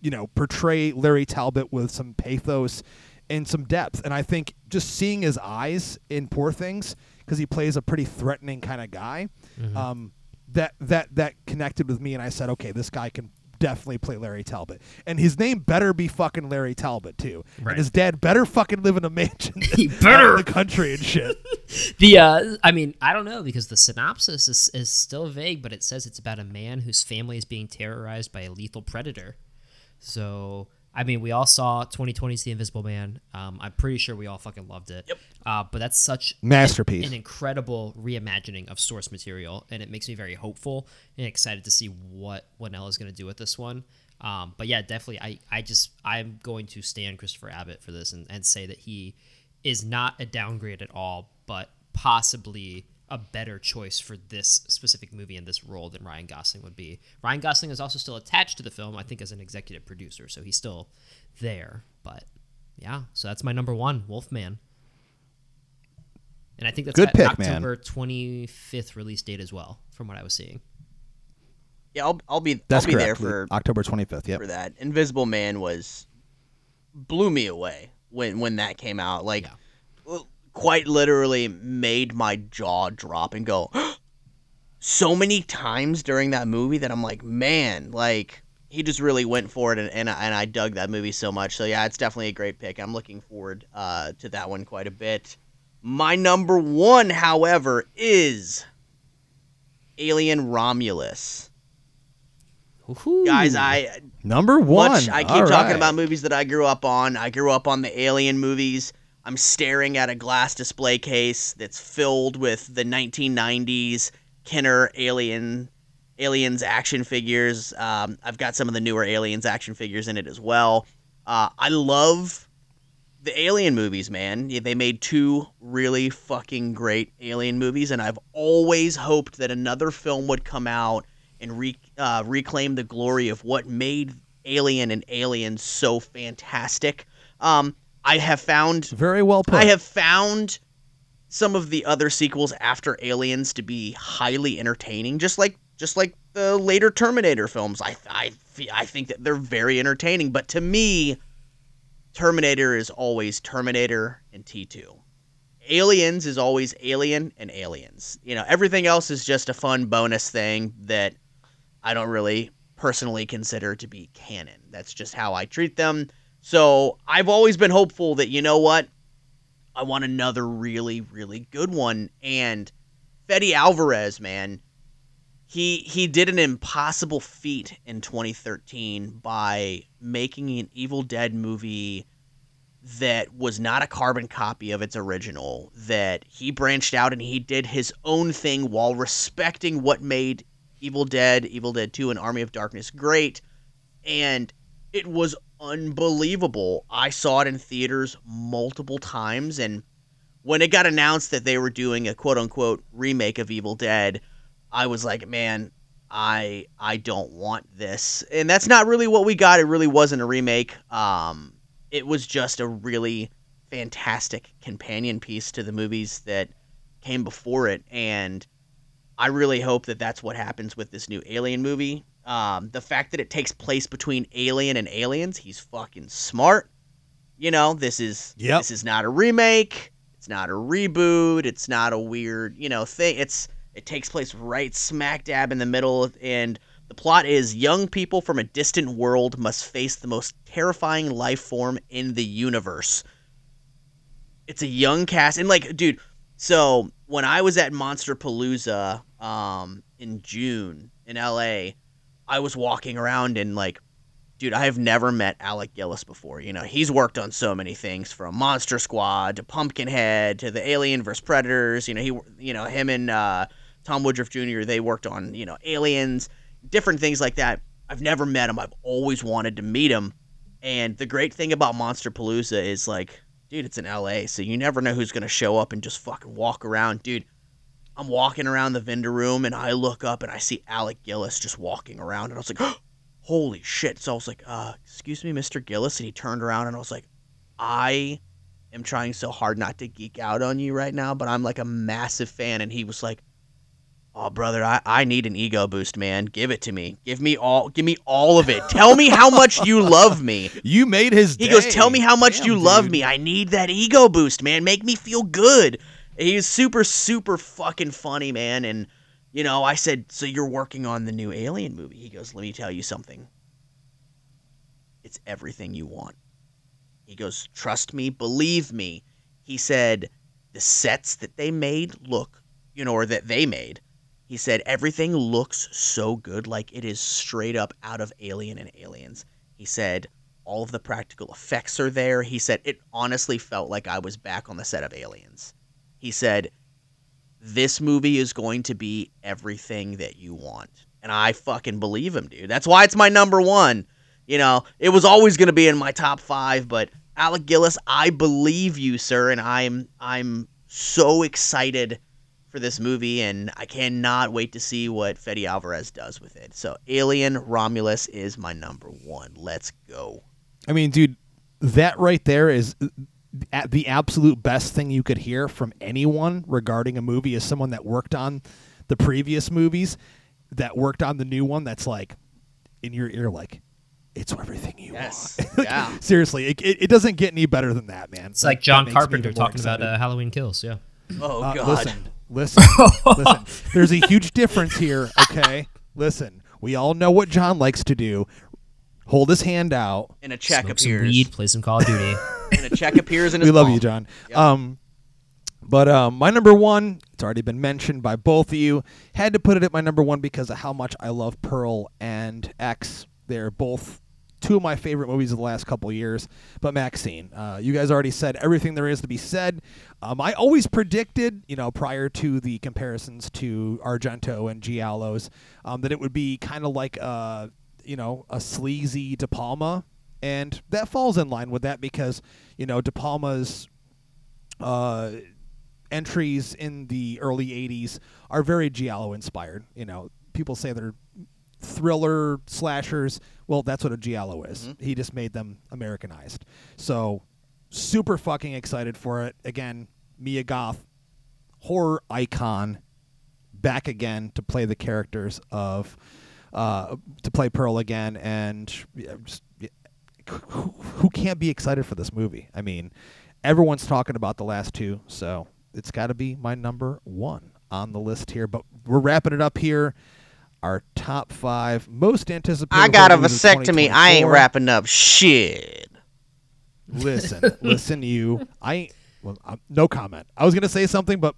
you know, portray Larry Talbot with some pathos and some depth. And I think just seeing his eyes in Poor Things, because he plays a pretty threatening kind of guy, um, that that that connected with me, and I said, okay, this guy can definitely play Larry Talbot, and his name better be fucking Larry Talbot too, Right. and his dad better fucking live in a mansion (laughs) He better. in the country and shit. (laughs) The uh, I mean, I don't know because the synopsis is, is still vague, but it says it's about a man whose family is being terrorized by a lethal predator. So, I mean, we all saw 2020's The Invisible Man. Um, I'm pretty sure we all fucking loved it. Yep. Uh, but that's such Masterpiece. an incredible reimagining of source material, and it makes me very hopeful and excited to see what Whannell is going to do with this one. Um, but yeah, definitely, I, I just I'm going to stand Christopher Abbott for this and, and say that he is not a downgrade at all, but possibly a better choice for this specific movie and this role than Ryan Gosling would be. Ryan Gosling is also still attached to the film, I think, as an executive producer, so he's still there. But yeah, so that's my number one, Wolfman. And I think that's Good got pick, man. October 25th release date as well, from what I was seeing. Yeah, I'll I'll be That's I'll be correct. there for October 25th. Yep. for that. Invisible Man was blew me away when when that came out. Like Yeah. Quite literally made my jaw drop and go (gasps) so many times during that movie that I'm like, man, like he just really went for it and and, I- and I dug that movie so much. So yeah, it's definitely a great pick. I'm looking forward uh, to that one quite a bit. My number one, however, is Alien Romulus. Guys, I Number one. much I keep All talking right. about movies that I grew up on. I grew up on the Alien movies. I'm staring at a glass display case that's filled with the 1990s Kenner Alien Aliens action figures. Um, I've got some of the newer Aliens action figures in it as well. Uh, I love the Alien movies, man. They made two really fucking great Alien movies, and I've always hoped that another film would come out and re- uh, reclaim the glory of what made Alien and Aliens so fantastic. Um, I have found Very well put. I have found some of the other sequels after Aliens to be highly entertaining, just like just like the later Terminator films. I I I think that they're very entertaining, but to me, Terminator is always Terminator and T2. Aliens is always Alien and Aliens. You know, everything else is just a fun bonus thing that I don't really personally consider to be canon. That's just how I treat them. So I've always been hopeful that, you know what? I want another really, really good one. And Fede Alvarez, man, he he did an impossible feat in 2013 by making an Evil Dead movie that was not a carbon copy of its original that he branched out and he did his own thing while respecting what made Evil Dead, Evil Dead 2 and Army of Darkness great and it was unbelievable. I saw it in theaters multiple times and when it got announced that they were doing a quote unquote remake of Evil Dead, I was like, man, I I don't want this. And that's not really what we got. It really wasn't a remake. Um it was just a really fantastic companion piece to the movies that came before it and I really hope that that's what happens with this new Alien movie. Um, the fact that it takes place between Alien and Aliens, he's fucking smart. You know, this is Yep. this is not a remake. It's not a reboot. It's not a weird, you know, thing. It's it takes place right smack dab in the middle, and the plot is young people from a distant world must face the most terrifying life form in the universe. It's a young cast, and like, dude. So when I was at Monster Palooza um, in June in LA, I was walking around and like, dude, I have never met Alec Gillis before. You know, he's worked on so many things from Monster Squad to Pumpkinhead to the Alien vs Predators. You know, he, you know, him and uh, Tom Woodruff Jr. They worked on you know Aliens, different things like that. I've never met him. I've always wanted to meet him. And the great thing about Monster Palooza is like, dude, it's in LA, so you never know who's gonna show up and just fucking walk around, dude. I'm walking around the vendor room and I look up and I see Alec Gillis just walking around and I was like, oh, (gasps) holy shit. So I was like, uh, excuse me, Mr. Gillis. And he turned around and I was like, I am trying so hard not to geek out on you right now, but I'm like a massive fan. And he was like, Oh, brother, I, I need an ego boost, man. Give it to me. Give me all give me all of it. Tell me how much you love me. (laughs) You made his He day. goes, Tell me how much Damn, you love dude. me. I need that ego boost, man. Make me feel good. He's super, super fucking funny, man. And, you know, I said, So you're working on the new Alien movie? He goes, Let me tell you something. It's everything you want. He goes, Trust me, believe me. He said, The sets that they made look, you know, or that they made, he said, Everything looks so good, like it is straight up out of Alien and Aliens. He said, all of the practical effects are there. He said it honestly felt like I was back on the set of Aliens. He said this movie is going to be everything that you want. And I fucking believe him, dude. That's why it's my number 1. You know, it was always going to be in my top 5, but Alec Gillis, I believe you, sir, and I'm I'm so excited for this movie and I cannot wait to see what Fede Alvarez does with it. So, Alien Romulus is my number 1. Let's go. I mean, dude, that right there is the absolute best thing you could hear from anyone regarding a movie is someone that worked on the previous movies, that worked on the new one. That's like in your ear, like it's everything you Yes. want. (laughs) Yeah. Seriously, it, it, it doesn't get any better than that, man. It's like John Carpenter even talking about uh, Halloween Kills. Yeah. Oh Uh, god. listen, listen, (laughs) listen. There's a huge difference here. Okay, listen. We all know what John likes to do. Hold his hand out. And a check Smoke some appears. weed, play some Call of Duty. (laughs) And a check appears in (laughs) his we love palm. you, John. Yep. Um, but um, my number one, it's already been mentioned by both of you. Had to put it at my number one because of how much I love Pearl and X. They're both two of my favorite movies of the last couple years. But Maxine, uh, you guys already said everything there is to be said. Um, I always predicted, you know, prior to the comparisons to Argento and Giallo's, um, that it would be kind of like a, you know, a sleazy De Palma. And that falls in line with that because, you know, De Palma's uh, entries in the early 80s are very Giallo inspired. You know, people say they're thriller slashers. Well, that's what a Giallo is. He just made them Americanized. So, super fucking excited for it. Again, Mia Goth, horror icon, back again to play the characters of, uh, to play Pearl again. And yeah, just, yeah, who, who can't be excited for this movie? I mean, everyone's talking about the last two, so it's got to be my number one on the list here. But we're wrapping it up here. Our top five most anticipated. I got a horror movies of vasectomy. I ain't wrapping up shit. Listen, listen, you. I ain't- well, I'm, no comment. I was gonna say something, but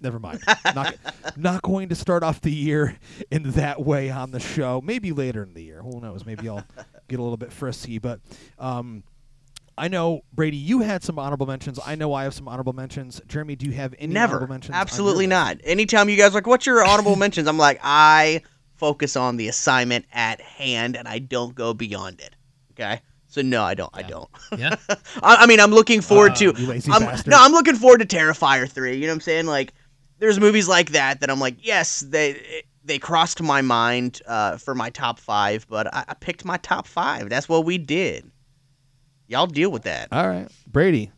never mind. not, not going to start off the year in that way on the show. Maybe later in the year. Who knows? Maybe I'll get a little bit frisky. But um, I know Brady, you had some honorable mentions. I know I have some honorable mentions. Jeremy, do you have any Never. honorable mentions? on Absolutely not. Anytime you guys are like, what's your honorable (laughs) mentions? I'm like, I focus on the assignment at hand and I don't go beyond it. Okay. So no, I don't. I don't. (laughs) Yeah. I, I mean, I'm looking forward Uh, to. you lazy I'm, no, I'm looking forward to Terrifier three. You know what I'm saying? Like, there's movies like that that I'm like, yes, they they crossed my mind uh, for my top five, but I, I picked my top five. That's what we did. Y'all deal with that. All right, Brady.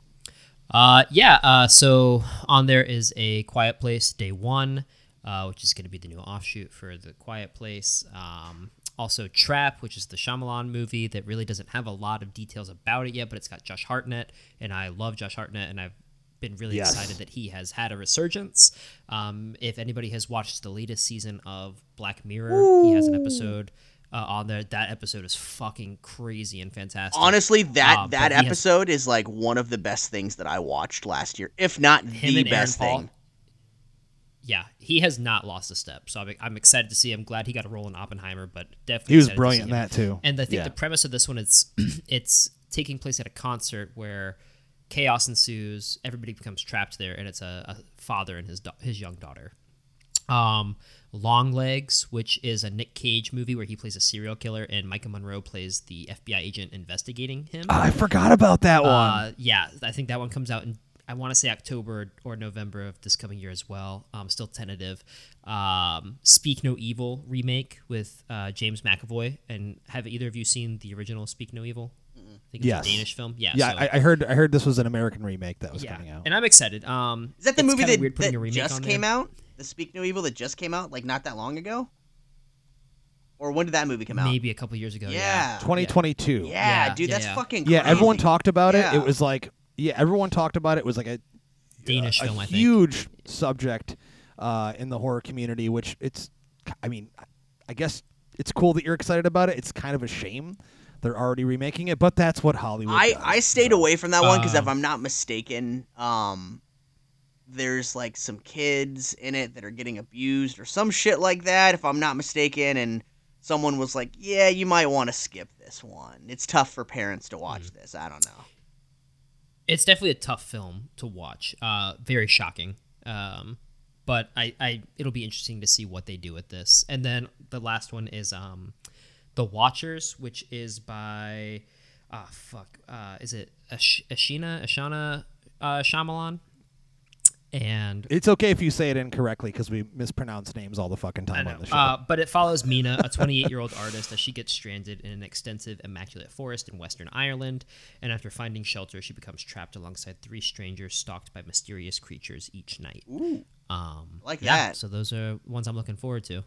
Uh, yeah. Uh, so on there is a Quiet Place Day One, uh, which is going to be the new offshoot for the Quiet Place. Um, also Trap, which is the Shyamalan movie that really doesn't have a lot of details about it yet, but it's got Josh Hartnett, and I love Josh Hartnett, and I've been really Yes. excited that he has had a resurgence. Um, if anybody has watched the latest season of Black Mirror, he has an episode. Uh, on there, that episode is fucking crazy and fantastic. Honestly, that Uh, that he has- episode is like one of the best things that I watched last year, if not the best Paul. thing. yeah, he has not lost a step. So I'm, I'm excited to see. I'm glad he got a role in Oppenheimer, but definitely He was brilliant in that too. And I think Yeah. the premise of this one is it's taking place at a concert where chaos ensues, everybody becomes trapped there, and it's a, a father and his da- his young daughter. Um, Long Legs, which is a Nick Cage movie where he plays a serial killer, and Maika Monroe plays the FBI agent investigating him. I forgot about that one. Uh, yeah, I think that one comes out in I want to say October or November of this coming year as well. Um, still tentative. Um, Speak No Evil remake with uh, James McAvoy. And have either of you seen the original Speak No Evil? I think it's Yes. a Danish film. Yeah. yeah, so- I, I heard. I heard this was an American remake that was yeah. coming out. And I'm excited. Um, Is that the movie that, weird that just came there. out? The Speak No Evil that just came out, like not that long ago? Or when did that movie come out? Maybe a couple years ago. Yeah. Yeah. 2022. Yeah, Yeah, dude, that's yeah. fucking Yeah, everyone talked about it. Yeah. It was like, yeah, everyone talked about it. It was like a Danish a film, I think. huge subject uh, in the horror community. Which it's, I mean, I guess it's cool that you're excited about it. It's kind of a shame they're already remaking it, but that's what Hollywood. I, does, I stayed so. away from that one because if Um, I'm not mistaken, um, there's like some kids in it that are getting abused or some shit like that. If I'm not mistaken, and someone was like, "Yeah, you might want to skip this one. It's tough for parents to watch Hmm. this." I don't know. it's definitely a tough film to watch. Uh, very shocking. Um, but I, I, it'll be interesting to see what they do with this. And then the last one is um, The Watchers, which is by, ah, fuck, uh, is it Ash- Ashina, Ashana, uh, Shyamalan? And It's okay if you say it incorrectly because we mispronounce names all the fucking time on the show. Uh, but it follows Mina, a 28 year old artist, as she gets stranded in an extensive, immaculate forest in Western Ireland. And after finding shelter, she becomes trapped alongside three strangers stalked by mysterious creatures each night. Ooh, Um, like yeah, that. So those are ones I'm looking forward to.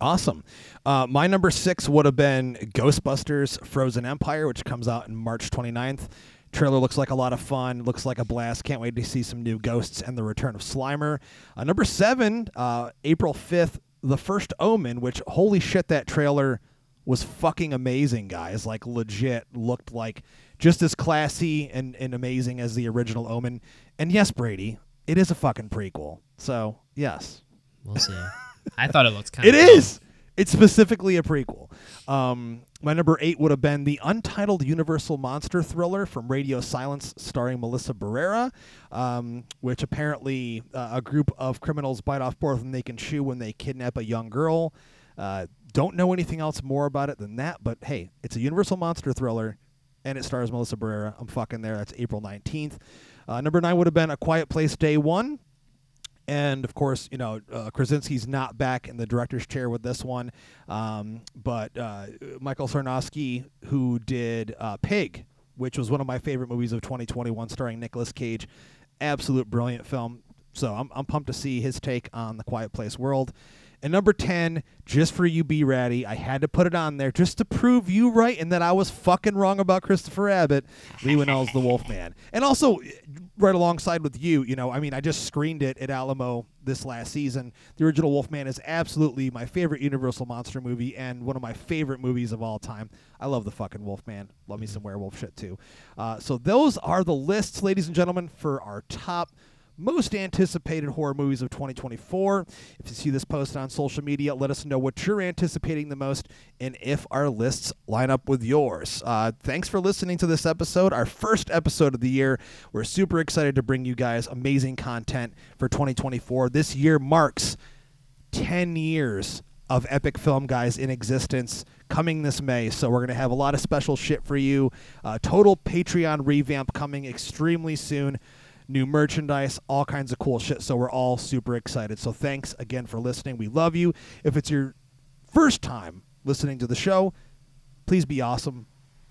Awesome. Uh, my number six would have been Ghostbusters Frozen Empire, which comes out in March 29th. Trailer looks like a lot of fun. Looks like a blast. Can't wait to see some new ghosts and the return of Slimer. Uh, number seven, uh, April 5th, The First Omen, which, holy shit, that trailer was fucking amazing, guys. Like, legit looked like just as classy and, and amazing as the original Omen. And yes, Brady, it is a fucking prequel. So, yes. We'll see. (laughs) I thought it looked kind It of. is. It's specifically a prequel. Um, my number eight would have been the untitled Universal monster thriller from Radio Silence, starring Melissa Barrera, um, which apparently uh, a group of criminals bite off more than they can chew when they kidnap a young girl. Uh, don't know anything else more about it than that, but hey, it's a Universal monster thriller, and it stars Melissa Barrera. I'm fucking there. That's April 19th. Uh, number nine would have been A Quiet Place Day One. And of course, you know, uh, Krasinski's not back in the director's chair with this one. Um, but uh, Michael Sarnoski, who did uh, Pig, which was one of my favorite movies of 2021, starring Nicolas Cage, absolute brilliant film. So I'm, I'm pumped to see his take on the Quiet Place world. And number 10, just for you, Brady, I had to put it on there just to prove you right and that I was fucking wrong about Christopher Abbott, Leigh Whannell's The Wolfman. And also, right alongside with you, you know, I mean, I just screened it at Alamo this last season. The original Wolfman is absolutely my favorite Universal monster movie and one of my favorite movies of all time. I love the fucking Wolfman. Love me some werewolf shit too. Uh, so those are the lists, ladies and gentlemen, for our top most anticipated horror movies of 2024. If you see this post on social media, let us know what you're anticipating the most and if our lists line up with yours. Uh, thanks for listening to this episode, our first episode of the year. We're super excited to bring you guys amazing content for 2024. This year marks 10 years of Epic Film Guys in existence coming this May. So we're going to have a lot of special shit for you. Uh, total Patreon revamp coming extremely soon. New merchandise, all kinds of cool shit. So we're all super excited. So thanks again for listening. We love you. If it's your first time listening to the show, please be awesome.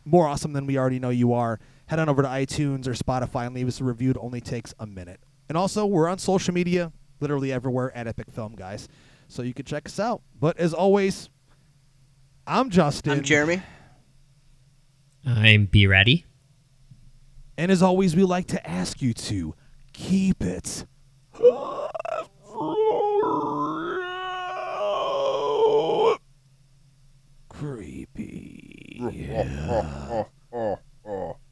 More awesome than we already know you are. Head on over to iTunes or Spotify and leave us a review. It only takes a minute. And also, we're on social media, literally everywhere at Epic Film Guys. So you can check us out. But as always, I'm Justin. I'm Jeremy. I'm Brady. And as always, we like to ask you to keep it creepy. (laughs)